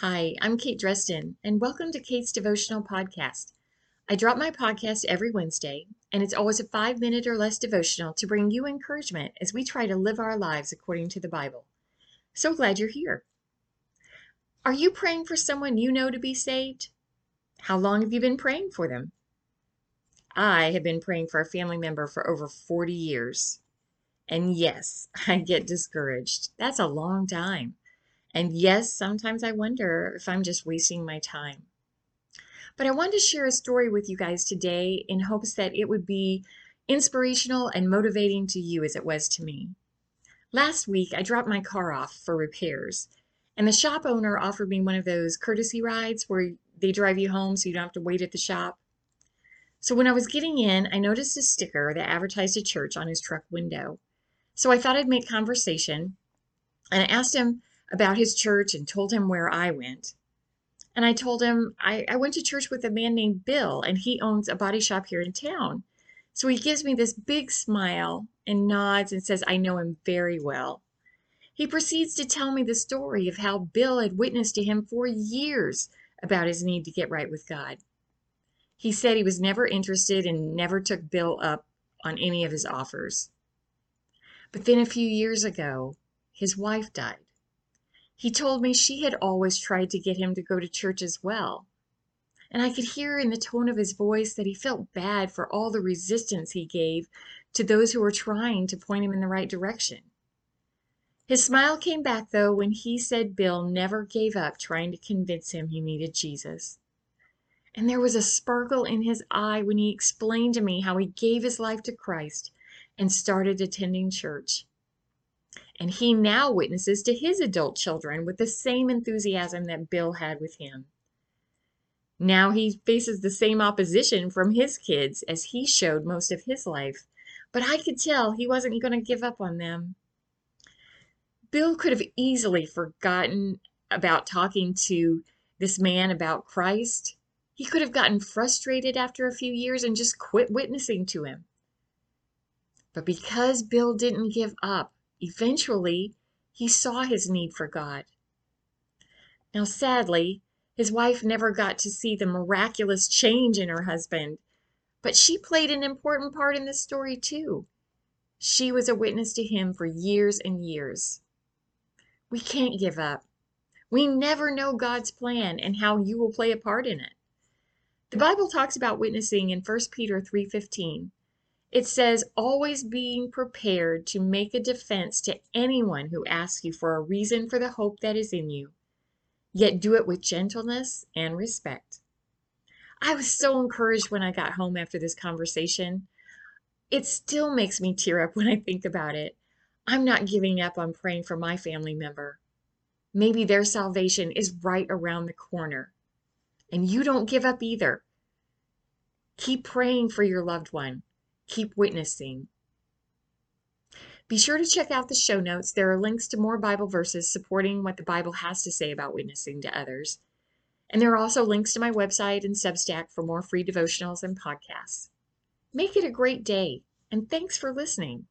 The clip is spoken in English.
Hi, I'm Kate Dreston, and welcome to Kate's Devotional Podcast. I drop my podcast every Wednesday, and it's always a five minute or less devotional to bring you encouragement as we try to live our lives according to the Bible. So glad you're here. Are you praying for someone you know to be saved? How long have you been praying for them? I have been praying for a family member for over 40 years. And yes, I get discouraged. That's a long time. And yes, sometimes I wonder if I'm just wasting my time. But I wanted to share a story with you guys today in hopes that it would be inspirational and motivating to you as it was to me. Last week, I dropped my car off for repairs, and the shop owner offered me one of those courtesy rides where they drive you home so you don't have to wait at the shop. So when I was getting in, I noticed a sticker that advertised a church on his truck window. So I thought I'd make conversation, and I asked him about his church and told him where I went. And I told him I, I went to church with a man named Bill, and he owns a body shop here in town. So he gives me this big smile and nods and says, I know him very well. He proceeds to tell me the story of how Bill had witnessed to him for years about his need to get right with God. He said he was never interested and never took Bill up on any of his offers. But then a few years ago, his wife died. He told me she had always tried to get him to go to church as well. And I could hear in the tone of his voice that he felt bad for all the resistance he gave to those who were trying to point him in the right direction. His smile came back, though, when he said Bill never gave up trying to convince him he needed Jesus. And there was a sparkle in his eye when he explained to me how he gave his life to Christ and started attending church and he now witnesses to his adult children with the same enthusiasm that Bill had with him. Now he faces the same opposition from his kids as he showed most of his life, but I could tell he wasn't going to give up on them. Bill could have easily forgotten about talking to this man about Christ. He could have gotten frustrated after a few years and just quit witnessing to him. But because Bill didn't give up, Eventually, he saw his need for God. Now, sadly, his wife never got to see the miraculous change in her husband, but she played an important part in this story too. She was a witness to him for years and years. We can't give up. We never know God's plan and how you will play a part in it. The Bible talks about witnessing in 1 Peter 3:15. It says, always being prepared to make a defense to anyone who asks you for a reason for the hope that is in you, yet do it with gentleness and respect. I was so encouraged when I got home after this conversation. It still makes me tear up when I think about it. I'm not giving up on praying for my family member. Maybe their salvation is right around the corner. And you don't give up either. Keep praying for your loved one keep witnessing. Be sure to check out the show notes. There are links to more Bible verses supporting what the Bible has to say about witnessing to others. And there are also links to my website and Substack for more free devotionals and podcasts. Make it a great day, and thanks for listening.